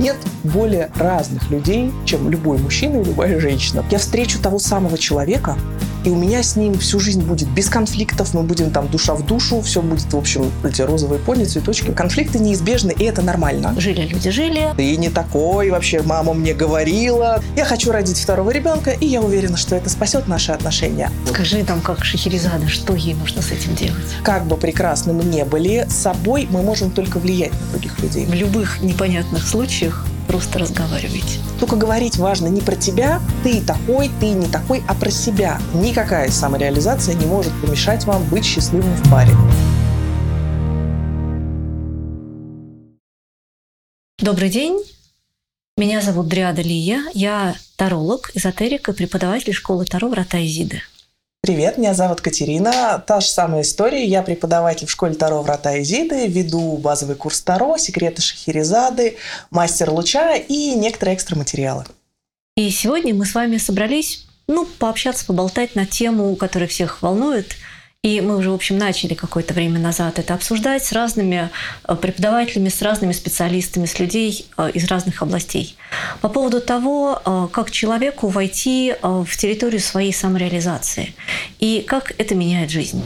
Нет более разных людей, чем любой мужчина и любая женщина. Я встречу того самого человека, и у меня с ним всю жизнь будет без конфликтов, мы будем там душа в душу, все будет, в общем, эти розовые пони, цветочки. Конфликты неизбежны, и это нормально. Жили люди, жили. Ты не такой, вообще мама мне говорила. Я хочу родить второго ребенка, и я уверена, что это спасет наши отношения. Скажи там, как Шахерезада, что ей нужно с этим делать? Как бы прекрасны мы не были, с собой мы можем только влиять на других людей. В любых непонятных случаях просто разговаривайте. Только говорить важно не про тебя, ты такой, ты не такой, а про себя. Никакая самореализация не может помешать вам быть счастливым в паре. Добрый день. Меня зовут Дриада Лия. Я таролог, эзотерик и преподаватель школы Таро «Врата Изиды». Привет, меня зовут Катерина. Та же самая история. Я преподаватель в школе Таро Врата Изиды, веду базовый курс Таро, секреты Шахерезады, мастер луча и некоторые экстра материалы. И сегодня мы с вами собрались ну, пообщаться, поболтать на тему, которая всех волнует – и мы уже, в общем, начали какое-то время назад это обсуждать с разными э, преподавателями, с разными специалистами, с людей э, из разных областей. По поводу того, э, как человеку войти в территорию своей самореализации и как это меняет жизнь.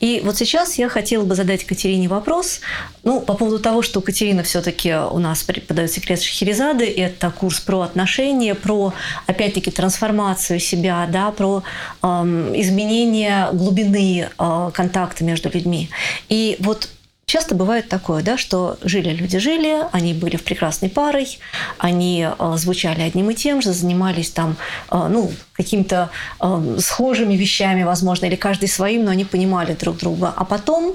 И вот сейчас я хотела бы задать Катерине вопрос, ну, по поводу того, что Катерина все таки у нас преподает секрет Шахерезады, это курс про отношения, про, опять-таки, трансформацию себя, да, про эм, изменение глубины Э, контакта между людьми. И вот Часто бывает такое, да, что жили люди жили, они были в прекрасной парой, они э, звучали одним и тем же, занимались там, э, ну, какими-то э, схожими вещами, возможно, или каждый своим, но они понимали друг друга. А потом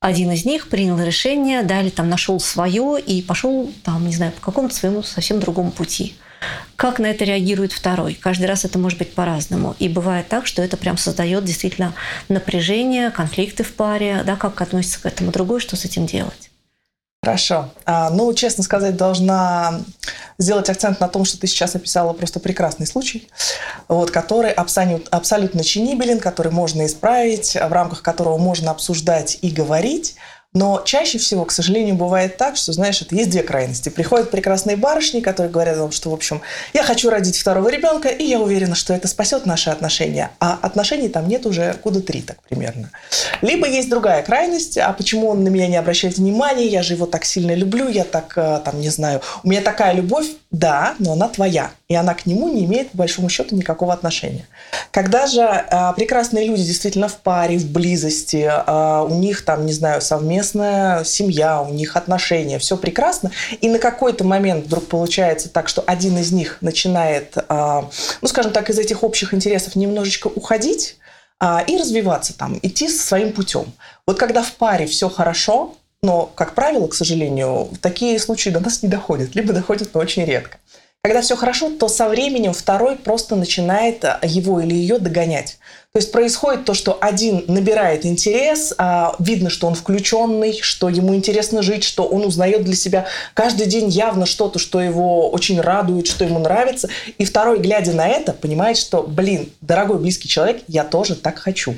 один из них принял решение, да, там нашел свое и пошел там, не знаю, по какому-то своему совсем другому пути. Как на это реагирует второй? Каждый раз это может быть по-разному. И бывает так, что это прям создает действительно напряжение, конфликты в паре, да, как относится к этому другой, что с этим делать. Хорошо. А, ну, честно сказать, должна сделать акцент на том, что ты сейчас описала просто прекрасный случай, вот, который абсолютно, абсолютно чинибелен, который можно исправить, в рамках которого можно обсуждать и говорить. Но чаще всего, к сожалению, бывает так, что, знаешь, это есть две крайности. Приходят прекрасные барышни, которые говорят вам, что, в общем, я хочу родить второго ребенка, и я уверена, что это спасет наши отношения. А отношений там нет уже года три, так примерно. Либо есть другая крайность, а почему он на меня не обращает внимания, я же его так сильно люблю, я так, э, там, не знаю, у меня такая любовь, да, но она твоя, и она к нему не имеет, по большому счету, никакого отношения. Когда же э, прекрасные люди действительно в паре, в близости, э, у них там, не знаю, совместная семья, у них отношения, все прекрасно, и на какой-то момент вдруг получается так, что один из них начинает, э, ну, скажем так, из этих общих интересов немножечко уходить э, и развиваться там, идти своим путем. Вот когда в паре все хорошо, но, как правило, к сожалению, такие случаи до нас не доходят, либо доходят, но очень редко. Когда все хорошо, то со временем второй просто начинает а, его или ее догонять. То есть происходит то, что один набирает интерес, а видно, что он включенный, что ему интересно жить, что он узнает для себя каждый день явно что-то, что его очень радует, что ему нравится. И второй, глядя на это, понимает, что, блин, дорогой близкий человек, я тоже так хочу.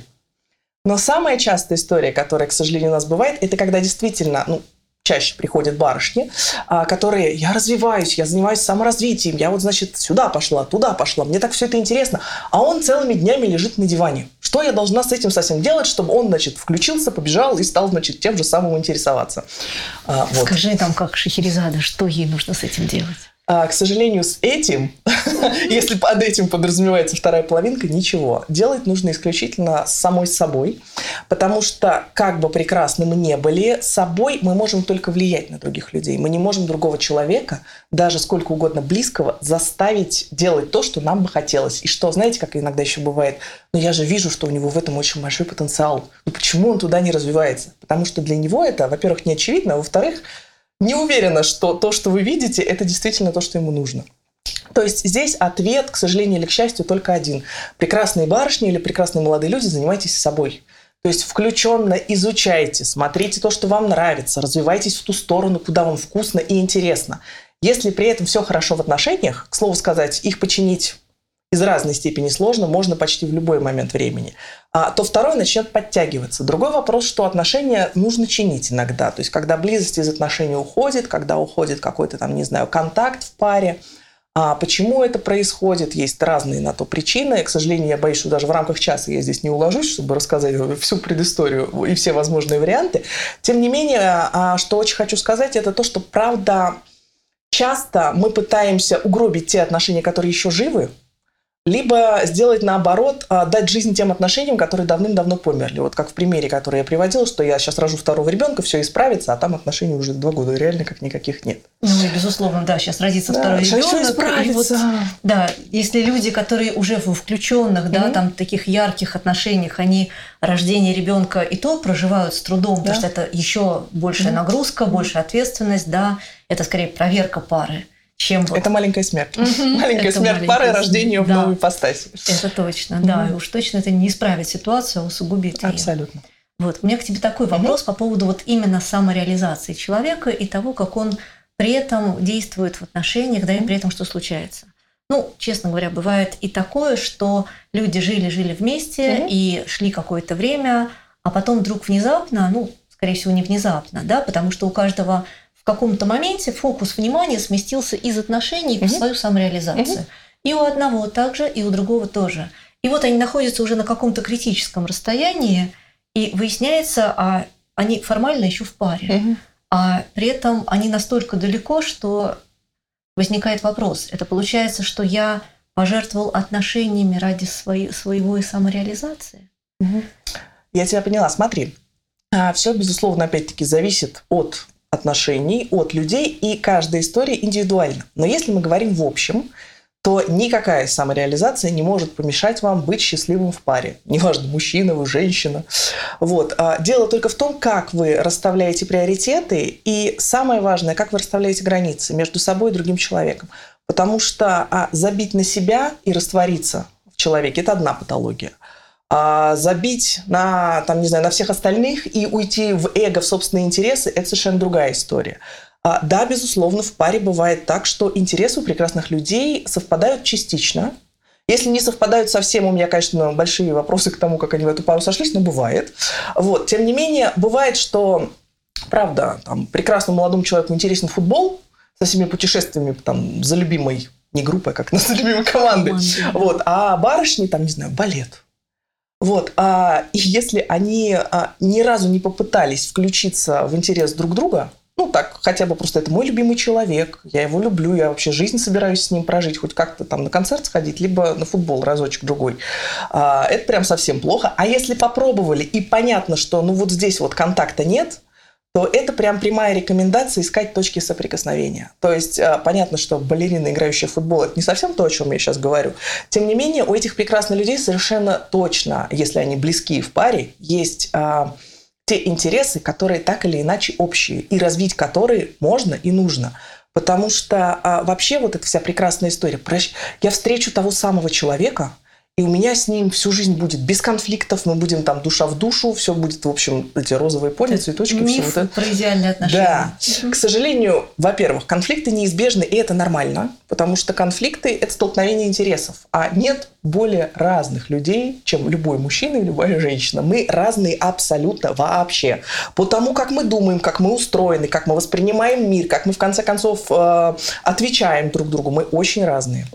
Но самая частая история, которая, к сожалению, у нас бывает, это когда действительно, ну, чаще приходят барышни, а, которые я развиваюсь, я занимаюсь саморазвитием, я вот, значит, сюда пошла, туда пошла, мне так все это интересно, а он целыми днями лежит на диване. Что я должна с этим совсем делать, чтобы он, значит, включился, побежал и стал, значит, тем же самым интересоваться? А, вот. Скажи там, как Шахерезада, что ей нужно с этим делать? А, к сожалению, с этим, если под этим подразумевается вторая половинка, ничего. Делать нужно исключительно с самой собой, потому что, как бы прекрасны мы не были, собой мы можем только влиять на других людей. Мы не можем другого человека, даже сколько угодно близкого, заставить делать то, что нам бы хотелось. И что, знаете, как иногда еще бывает, но «Ну, я же вижу, что у него в этом очень большой потенциал. Ну почему он туда не развивается? Потому что для него это, во-первых, не очевидно, а во-вторых, не уверена, что то, что вы видите, это действительно то, что ему нужно. То есть здесь ответ, к сожалению или к счастью, только один. Прекрасные барышни или прекрасные молодые люди, занимайтесь собой. То есть включенно изучайте, смотрите то, что вам нравится, развивайтесь в ту сторону, куда вам вкусно и интересно. Если при этом все хорошо в отношениях, к слову сказать, их починить из разной степени сложно, можно почти в любой момент времени, а, то второй начнет подтягиваться. Другой вопрос, что отношения нужно чинить иногда. То есть, когда близость из отношений уходит, когда уходит какой-то там, не знаю, контакт в паре, а почему это происходит? Есть разные на то причины. К сожалению, я боюсь, что даже в рамках часа я здесь не уложусь, чтобы рассказать всю предысторию и все возможные варианты. Тем не менее, а, что очень хочу сказать, это то, что правда часто мы пытаемся угробить те отношения, которые еще живы, либо сделать наоборот, а, дать жизнь тем отношениям, которые давным-давно померли. Вот как в примере, который я приводила, что я сейчас рожу второго ребенка, все исправится, а там отношений уже два года реально как никаких нет. Ну и безусловно, да, сейчас родится да, второй ребенок. Вот, да, если люди, которые уже в включенных, да, mm-hmm. там таких ярких отношениях, они рождение ребенка и то проживают с трудом, да. потому что это еще большая mm-hmm. нагрузка, большая ответственность, да, это скорее проверка пары чем вот... Это маленькая смерть. Маленькая это смерть пары, рождение в новой ипостаси. Это точно, да. И уж точно это не исправит ситуацию, а усугубит ее. Абсолютно. Вот, у меня к тебе такой вопрос по поводу вот именно самореализации человека и того, как он при этом действует в отношениях, да, и при этом что случается. Ну, честно говоря, бывает и такое, что люди жили-жили вместе и шли какое-то время, а потом вдруг внезапно, ну, скорее всего, не внезапно, да, потому что у каждого каком-то моменте фокус внимания сместился из отношений в свою самореализацию. И у одного также, и у другого тоже. И вот они находятся уже на каком-то критическом расстоянии, и выясняется, а они формально еще в паре. А при этом они настолько далеко, что возникает вопрос. Это получается, что я пожертвовал отношениями ради своей, своего и самореализации? Я тебя поняла. Смотри, а, все, безусловно, опять-таки зависит от отношений от людей, и каждая история индивидуальна. Но если мы говорим в общем, то никакая самореализация не может помешать вам быть счастливым в паре. Неважно, мужчина вы, женщина. Вот. А дело только в том, как вы расставляете приоритеты, и самое важное, как вы расставляете границы между собой и другим человеком. Потому что а, забить на себя и раствориться в человеке – это одна патология – а забить на, там, не знаю, на всех остальных и уйти в эго, в собственные интересы, это совершенно другая история. А, да, безусловно, в паре бывает так, что интересы у прекрасных людей совпадают частично. Если не совпадают совсем, у меня, конечно, большие вопросы к тому, как они в эту пару сошлись, но бывает. Вот. Тем не менее, бывает, что, правда, там, прекрасному молодому человеку интересен футбол со всеми путешествиями там, за любимой, не группой, как нас, за любимой командой. Вот. А барышни, там, не знаю, балет вот, а, и если они а, ни разу не попытались включиться в интерес друг друга, ну так, хотя бы просто это мой любимый человек, я его люблю, я вообще жизнь собираюсь с ним прожить, хоть как-то там на концерт сходить, либо на футбол разочек другой. А, это прям совсем плохо. А если попробовали и понятно, что ну вот здесь вот контакта нет, то это прям прямая рекомендация искать точки соприкосновения. То есть э, понятно, что балерина, играющая в футбол, это не совсем то, о чем я сейчас говорю. Тем не менее, у этих прекрасных людей совершенно точно, если они близки в паре, есть а, те интересы, которые так или иначе общие, и развить которые можно и нужно. Потому что а, вообще вот эта вся прекрасная история. Я встречу того самого человека, и у меня с ним всю жизнь будет без конфликтов, мы будем там душа в душу, все будет, в общем, эти розовые пони, цветочки, Миф все вот это. про идеальные отношения. Да. К сожалению, во-первых, конфликты неизбежны, и это нормально, потому что конфликты – это столкновение интересов, а нет более разных людей, чем любой мужчина и любая женщина. Мы разные абсолютно вообще. По тому, как мы думаем, как мы устроены, как мы воспринимаем мир, как мы, в конце концов, э, отвечаем друг другу, мы очень разные.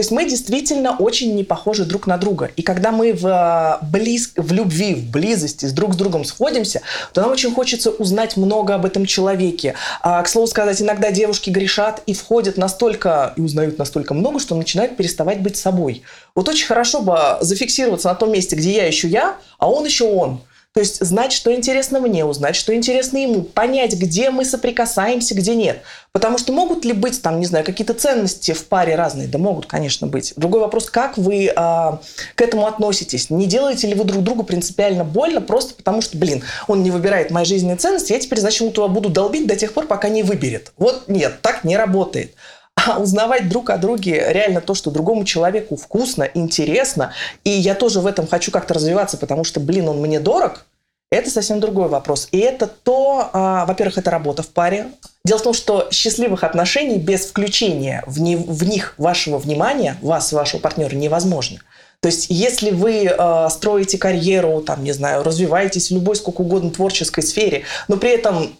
То есть мы действительно очень не похожи друг на друга. И когда мы в, э, близ, в любви, в близости с друг с другом сходимся, то нам очень хочется узнать много об этом человеке. А, к слову сказать, иногда девушки грешат и входят настолько, и узнают настолько много, что начинают переставать быть собой. Вот очень хорошо бы зафиксироваться на том месте, где я еще я, а он еще он. То есть знать, что интересно мне, узнать, что интересно ему, понять, где мы соприкасаемся, где нет. Потому что могут ли быть там, не знаю, какие-то ценности в паре разные? Да могут, конечно, быть. Другой вопрос, как вы э, к этому относитесь? Не делаете ли вы друг другу принципиально больно просто потому, что, блин, он не выбирает мои жизненные ценности, я теперь, туда буду долбить до тех пор, пока не выберет. Вот нет, так не работает а узнавать друг о друге реально то, что другому человеку вкусно, интересно. И я тоже в этом хочу как-то развиваться, потому что, блин, он мне дорог, это совсем другой вопрос. И это то, а, во-первых, это работа в паре. Дело в том, что счастливых отношений без включения в, не, в них вашего внимания, вас и вашего партнера невозможно. То есть, если вы э, строите карьеру, там, не знаю, развиваетесь в любой сколько угодно творческой сфере, но при этом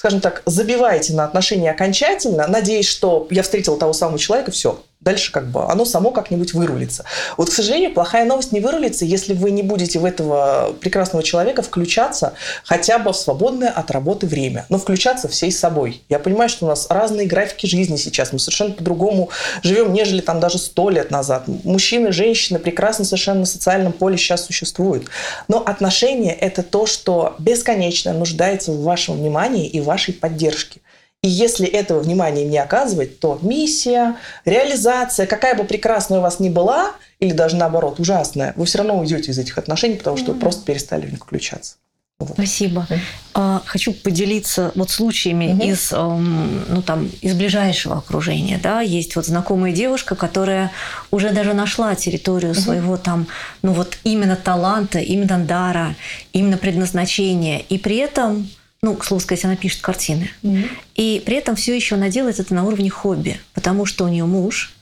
скажем так, забиваете на отношения окончательно, надеясь, что я встретила того самого человека, все, дальше как бы оно само как-нибудь вырулится. Вот, к сожалению, плохая новость не вырулится, если вы не будете в этого прекрасного человека включаться хотя бы в свободное от работы время, но включаться всей собой. Я понимаю, что у нас разные графики жизни сейчас, мы совершенно по-другому живем, нежели там даже сто лет назад. Мужчины, женщины прекрасно совершенно на социальном поле сейчас существуют. Но отношения – это то, что бесконечно нуждается в вашем внимании и вашей поддержке. И если этого внимания не оказывать, то миссия, реализация, какая бы прекрасная у вас ни была, или даже наоборот ужасная, вы все равно уйдете из этих отношений, потому что mm-hmm. вы просто перестали в них включаться. Вот. Спасибо. Mm-hmm. Хочу поделиться вот случаями mm-hmm. из, эм, ну, там, из ближайшего окружения. Да? Есть вот знакомая девушка, которая уже даже нашла территорию mm-hmm. своего там, ну вот именно таланта, именно дара, именно предназначения. И при этом ну, к слову сказать, она пишет картины. Mm-hmm. И при этом все еще она делает это на уровне хобби, потому что у нее муж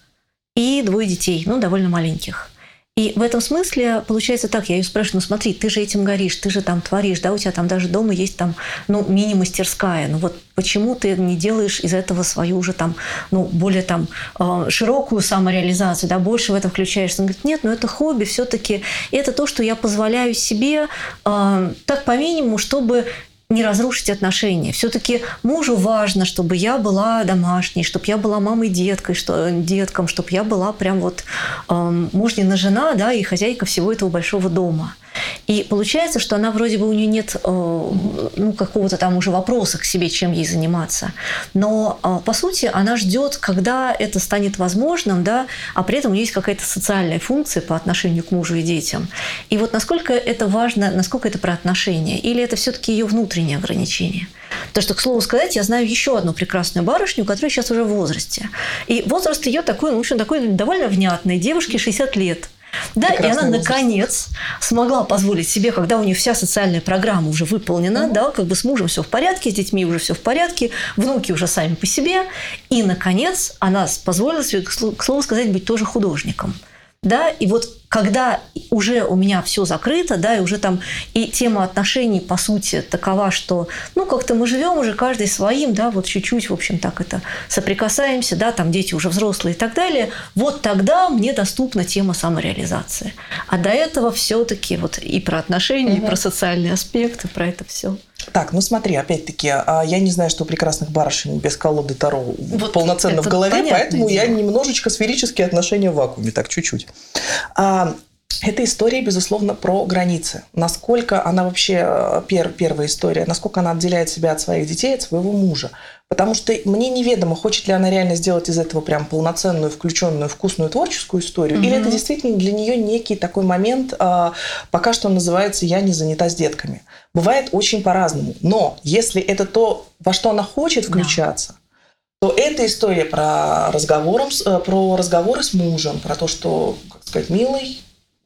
и двое детей, ну, довольно маленьких. И в этом смысле получается так, я ее спрашиваю, ну смотри, ты же этим горишь, ты же там творишь, да, у тебя там даже дома есть там, ну, мини-мастерская, ну вот почему ты не делаешь из этого свою уже там, ну, более там э, широкую самореализацию, да, больше в это включаешься? Он говорит, нет, ну это хобби все таки это то, что я позволяю себе э, так по минимуму, чтобы не разрушить отношения. Все-таки мужу важно, чтобы я была домашней, чтобы я была мамой деткой, что, деткам, чтобы я была прям вот э, мужнина жена, да, и хозяйка всего этого большого дома. И получается, что она вроде бы у нее нет э, ну, какого-то там уже вопроса к себе, чем ей заниматься. Но э, по сути она ждет, когда это станет возможным, да, а при этом у нее есть какая-то социальная функция по отношению к мужу и детям. И вот насколько это важно, насколько это про отношения, или это все-таки ее внутреннее ограничение? Потому что, к слову сказать, я знаю еще одну прекрасную барышню, которая сейчас уже в возрасте. И возраст ее такой, ну, в общем, такой довольно внятный. Девушке 60 лет. Да, и она возраст. наконец смогла позволить себе, когда у нее вся социальная программа уже выполнена, да, как бы с мужем все в порядке, с детьми уже все в порядке, внуки уже сами по себе, и наконец она позволила себе, к слову сказать, быть тоже художником. Да, и вот когда уже у меня все закрыто, да, и уже там и тема отношений, по сути, такова, что, ну, как-то мы живем уже каждый своим, да, вот чуть-чуть, в общем, так это соприкасаемся, да, там дети уже взрослые и так далее, вот тогда мне доступна тема самореализации. А до этого все-таки вот и про отношения, угу. и про социальные аспекты, про это все. Так, ну смотри, опять-таки, а, я не знаю, что у прекрасных барышень без колоды Таро вот полноценно в голове, поэтому дело. я немножечко сферические отношения в вакууме, так чуть-чуть. А, эта история, безусловно, про границы. Насколько она вообще, э, пер, первая история, насколько она отделяет себя от своих детей, от своего мужа. Потому что мне неведомо, хочет ли она реально сделать из этого прям полноценную, включенную, вкусную творческую историю, mm-hmm. или это действительно для нее некий такой момент, э, пока что называется «я не занята с детками». Бывает очень по-разному. Но если это то, во что она хочет включаться. То это история про, разговором, э, про разговоры с мужем, про то, что, как сказать, милый,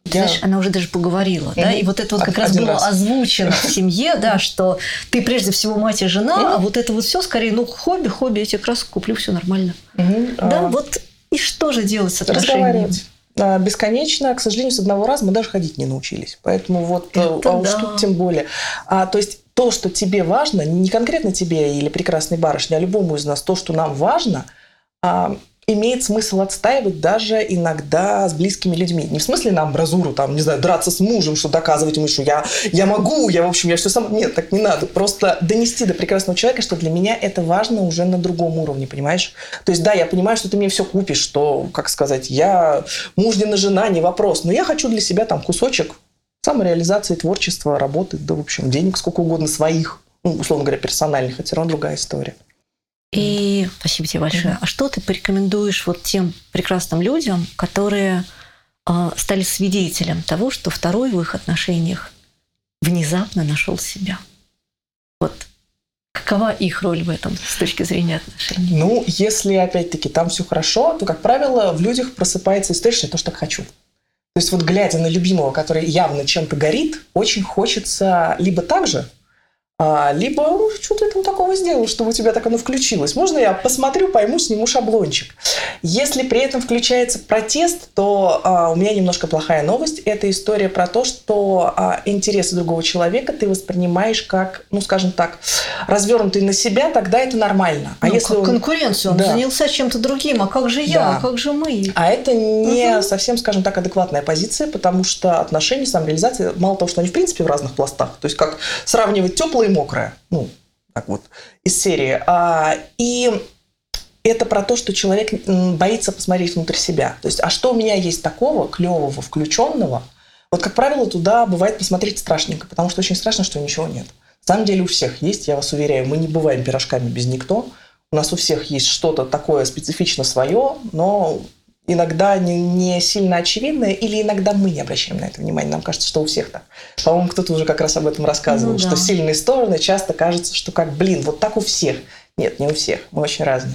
я... Знаешь, она уже даже поговорила, mm-hmm. да, и вот это вот как раз было раз. озвучено в семье, да, что ты прежде всего мать и жена, mm-hmm. а вот это вот все скорее, ну, хобби, хобби, я тебе раз куплю, все нормально. Mm-hmm. Да, а... вот и что же делать с отношениями? Бесконечно, к сожалению, с одного раза мы даже ходить не научились. Поэтому вот, э, это а уж да. тут тем более. А, то есть то, что тебе важно, не конкретно тебе или прекрасной барышне, а любому из нас, то, что нам важно, а, имеет смысл отстаивать даже иногда с близкими людьми. Не в смысле на амбразуру, там, не знаю, драться с мужем, что доказывать ему, что я, я могу, я, в общем, я все сам... Нет, так не надо. Просто донести до прекрасного человека, что для меня это важно уже на другом уровне, понимаешь? То есть, да, я понимаю, что ты мне все купишь, что, как сказать, я мужнина жена, не вопрос, но я хочу для себя там кусочек самореализации, творчества, работы, да, в общем, денег сколько угодно своих, ну, условно говоря, персональных, это все равно другая история. И спасибо тебе большое. А что ты порекомендуешь вот тем прекрасным людям, которые э, стали свидетелем того, что второй в их отношениях внезапно нашел себя? Вот какова их роль в этом с точки зрения отношений? Ну, если опять-таки там все хорошо, то, как правило, в людях просыпается история, что я тоже так хочу. То есть вот глядя на любимого, который явно чем-то горит, очень хочется либо так же, а, либо ну, что ты там такого сделал, чтобы у тебя так оно включилось. Можно я посмотрю, пойму, сниму шаблончик. Если при этом включается протест, то а, у меня немножко плохая новость. Это история про то, что а, интересы другого человека ты воспринимаешь как, ну, скажем так, развернутый на себя, тогда это нормально. А ну, если как он... конкуренцию, он да. занялся чем-то другим, а как же я, да. а как же мы? А это не угу. совсем, скажем так, адекватная позиция, потому что отношения, самореализация, мало того, что они в принципе в разных пластах, то есть как сравнивать теплые мокрая. Ну, так вот, из серии. А, и это про то, что человек боится посмотреть внутрь себя. То есть, а что у меня есть такого клевого, включенного? Вот, как правило, туда бывает посмотреть страшненько, потому что очень страшно, что ничего нет. На самом деле у всех есть, я вас уверяю, мы не бываем пирожками без никто. У нас у всех есть что-то такое специфично свое, но иногда не, не сильно очевидное, или иногда мы не обращаем на это внимание. Нам кажется, что у всех так. По-моему, кто-то уже как раз об этом рассказывал, ну, да. что сильные стороны часто кажется, что как, блин, вот так у всех. Нет, не у всех. Мы очень разные.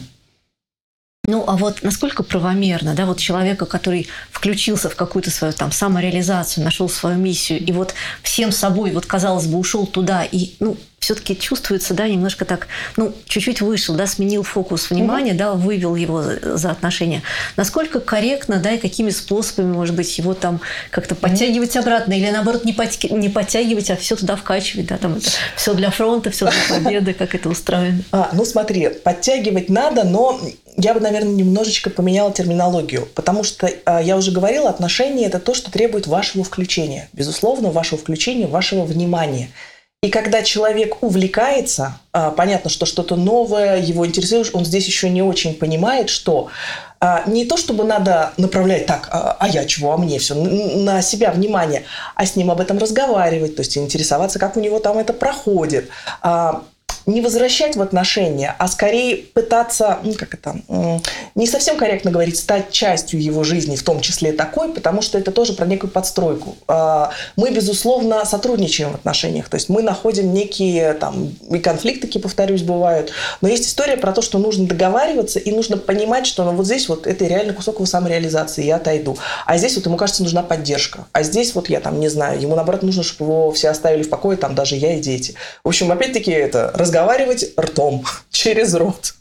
Ну, а вот насколько правомерно, да, вот человека, который включился в какую-то свою там самореализацию, нашел свою миссию, и вот всем собой, вот казалось бы, ушел туда, и, ну, все-таки чувствуется, да, немножко так, ну, чуть-чуть вышел, да, сменил фокус внимания, mm-hmm. да, вывел его за отношения. Насколько корректно, да, и какими способами, может быть, его там как-то подтягивать mm-hmm. обратно, или наоборот не, под, не подтягивать, а все туда вкачивать, да, там это все для фронта, все для победы, как это устроено. А, ну смотри, подтягивать надо, но я бы, наверное, немножечко поменяла терминологию, потому что а, я уже говорила, отношения – это то, что требует вашего включения, безусловно, вашего включения, вашего внимания – и когда человек увлекается, а, понятно, что что-то новое его интересует, он здесь еще не очень понимает, что а, не то, чтобы надо направлять так, а, а я чего, а мне все, на себя внимание, а с ним об этом разговаривать, то есть интересоваться, как у него там это проходит, не возвращать в отношения, а скорее пытаться, ну, как это, не совсем корректно говорить, стать частью его жизни, в том числе такой, потому что это тоже про некую подстройку. А, мы, безусловно, сотрудничаем в отношениях, то есть мы находим некие там и конфликты, такие, повторюсь, бывают, но есть история про то, что нужно договариваться и нужно понимать, что ну, вот здесь вот это реально кусок его самореализации, я отойду. А здесь вот ему кажется, нужна поддержка. А здесь вот я там не знаю, ему наоборот нужно, чтобы его все оставили в покое, там даже я и дети. В общем, опять-таки это разговор разговаривать ртом, через рот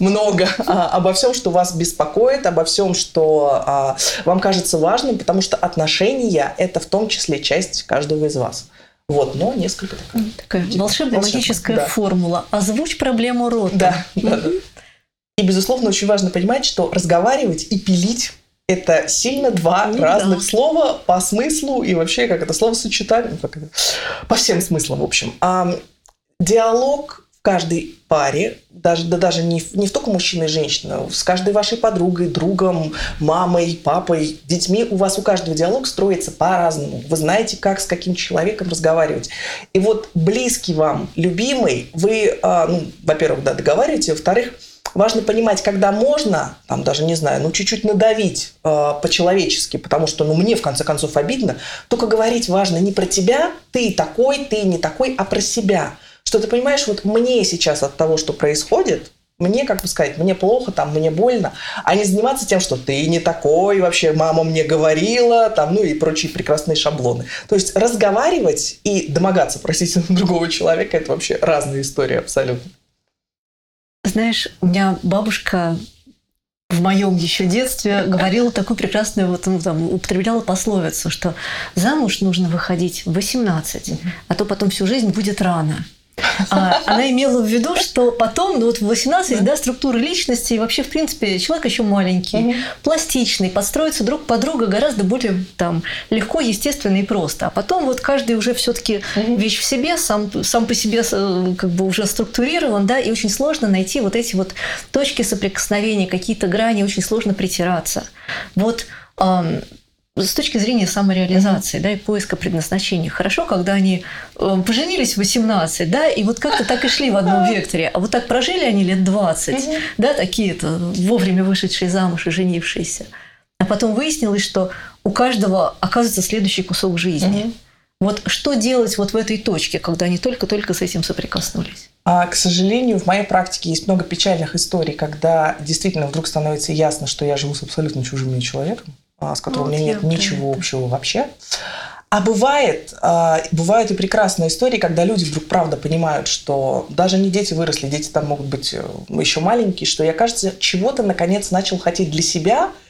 много а, обо всем, что вас беспокоит, обо всем, что а, вам кажется важным, потому что отношения – это в том числе часть каждого из вас. Вот, но несколько такая. Такая волшебная магическая да. формула. Озвучь проблему рота. Да, да, да. И, безусловно, очень важно понимать, что разговаривать и пилить это сильно два ну, разных да. слова по смыслу и вообще как это слово сочетание, как это, по всем смыслам, в общем. А, диалог в каждой паре, даже, да даже не, не только мужчина и женщина, с каждой вашей подругой, другом, мамой, папой, детьми, у вас у каждого диалог строится по-разному. Вы знаете, как с каким человеком разговаривать. И вот близкий вам, любимый, вы, а, ну, во-первых, да, договариваете, во-вторых, важно понимать, когда можно, там даже не знаю, ну чуть-чуть надавить э, по-человечески, потому что, ну мне в конце концов обидно. Только говорить важно не про тебя, ты такой, ты не такой, а про себя что ты понимаешь, вот мне сейчас от того, что происходит, мне, как бы сказать, мне плохо, там, мне больно, а не заниматься тем, что ты не такой, вообще мама мне говорила, там, ну и прочие прекрасные шаблоны. То есть разговаривать и домогаться, простите, другого человека, это вообще разные истории абсолютно. Знаешь, у меня бабушка в моем еще детстве говорила такую прекрасную, вот, ну, там, употребляла пословицу, что замуж нужно выходить в 18, а то потом всю жизнь будет рано. А, она имела в виду, что потом, ну вот в 18, да, структура личности, и вообще, в принципе, человек еще маленький, пластичный, подстроиться друг под друга гораздо более там легко, естественно и просто. А потом вот каждый уже все таки вещь в себе, сам, сам по себе э, как бы уже структурирован, да, и очень сложно найти вот эти вот точки соприкосновения, какие-то грани, очень сложно притираться. Вот с точки зрения самореализации, да, и поиска предназначения. Хорошо, когда они э, поженились в 18, да, и вот как-то так и шли в одном векторе, а вот так прожили они лет 20, да, такие-то вовремя вышедшие замуж и женившиеся. А потом выяснилось, что у каждого оказывается следующий кусок жизни. Вот что делать вот в этой точке, когда они только-только с этим соприкоснулись? А, к сожалению, в моей практике есть много печальных историй, когда действительно вдруг становится ясно, что я живу с абсолютно чужим мне человеком с которым вот у меня нет ничего это. общего вообще. А бывает, а, бывают и прекрасные истории, когда люди вдруг правда понимают, что даже не дети выросли, дети там могут быть э, еще маленькие, что я, кажется, чего-то наконец начал хотеть для себя –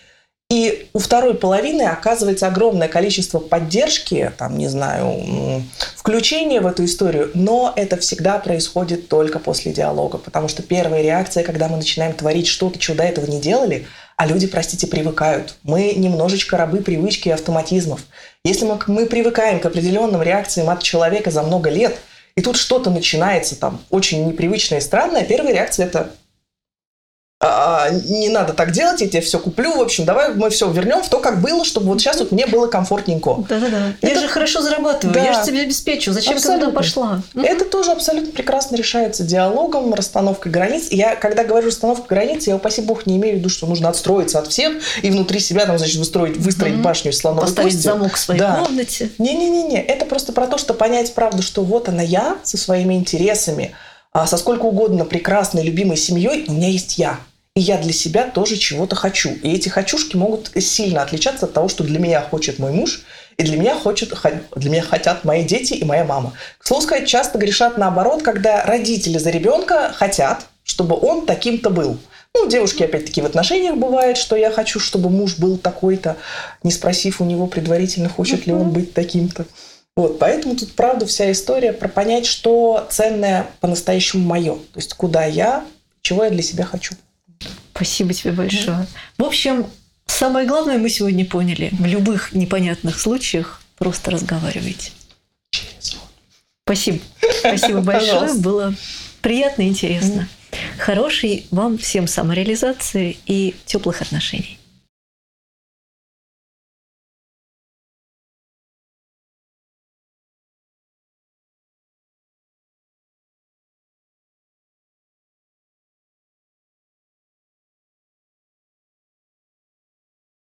и у второй половины оказывается огромное количество поддержки, там, не знаю, включения в эту историю, но это всегда происходит только после диалога, потому что первая реакция, когда мы начинаем творить что-то, чего до этого не делали, а люди, простите, привыкают. Мы немножечко рабы привычки и автоматизмов. Если мы, мы привыкаем к определенным реакциям от человека за много лет, и тут что-то начинается там очень непривычное и странное, первая реакция – это а, не надо так делать, я тебе все куплю, в общем, давай мы все вернем в то, как было, чтобы вот сейчас вот мне было комфортненько. Да-да-да. Это... Я же хорошо зарабатываю, да. я же тебе обеспечу, зачем абсолютно. ты туда пошла? Это тоже абсолютно прекрасно решается диалогом, расстановкой границ. Я, когда говорю расстановка границ, я, упаси бог, не имею в виду, что нужно отстроиться от всех и внутри себя, там, значит, выстроить, выстроить mm-hmm. башню из слоновой Поставить кости. замок в своей да. комнате. Не-не-не, это просто про то, что понять правду, что вот она я со своими интересами, а со сколько угодно прекрасной, любимой семьей, у меня есть я и я для себя тоже чего-то хочу. И эти хочушки могут сильно отличаться от того, что для меня хочет мой муж, и для меня, хочет, для меня хотят мои дети и моя мама. К слову сказать, часто грешат наоборот, когда родители за ребенка хотят, чтобы он таким-то был. Ну, девушки, опять-таки, в отношениях бывает, что я хочу, чтобы муж был такой-то, не спросив у него предварительно, хочет ли он быть таким-то. Вот, поэтому тут, правда, вся история про понять, что ценное по-настоящему мое. То есть, куда я, чего я для себя хочу. Спасибо тебе большое. В общем, самое главное мы сегодня поняли. В любых непонятных случаях просто разговаривайте. Спасибо. Спасибо большое. Было приятно и интересно. Хорошей вам всем самореализации и теплых отношений.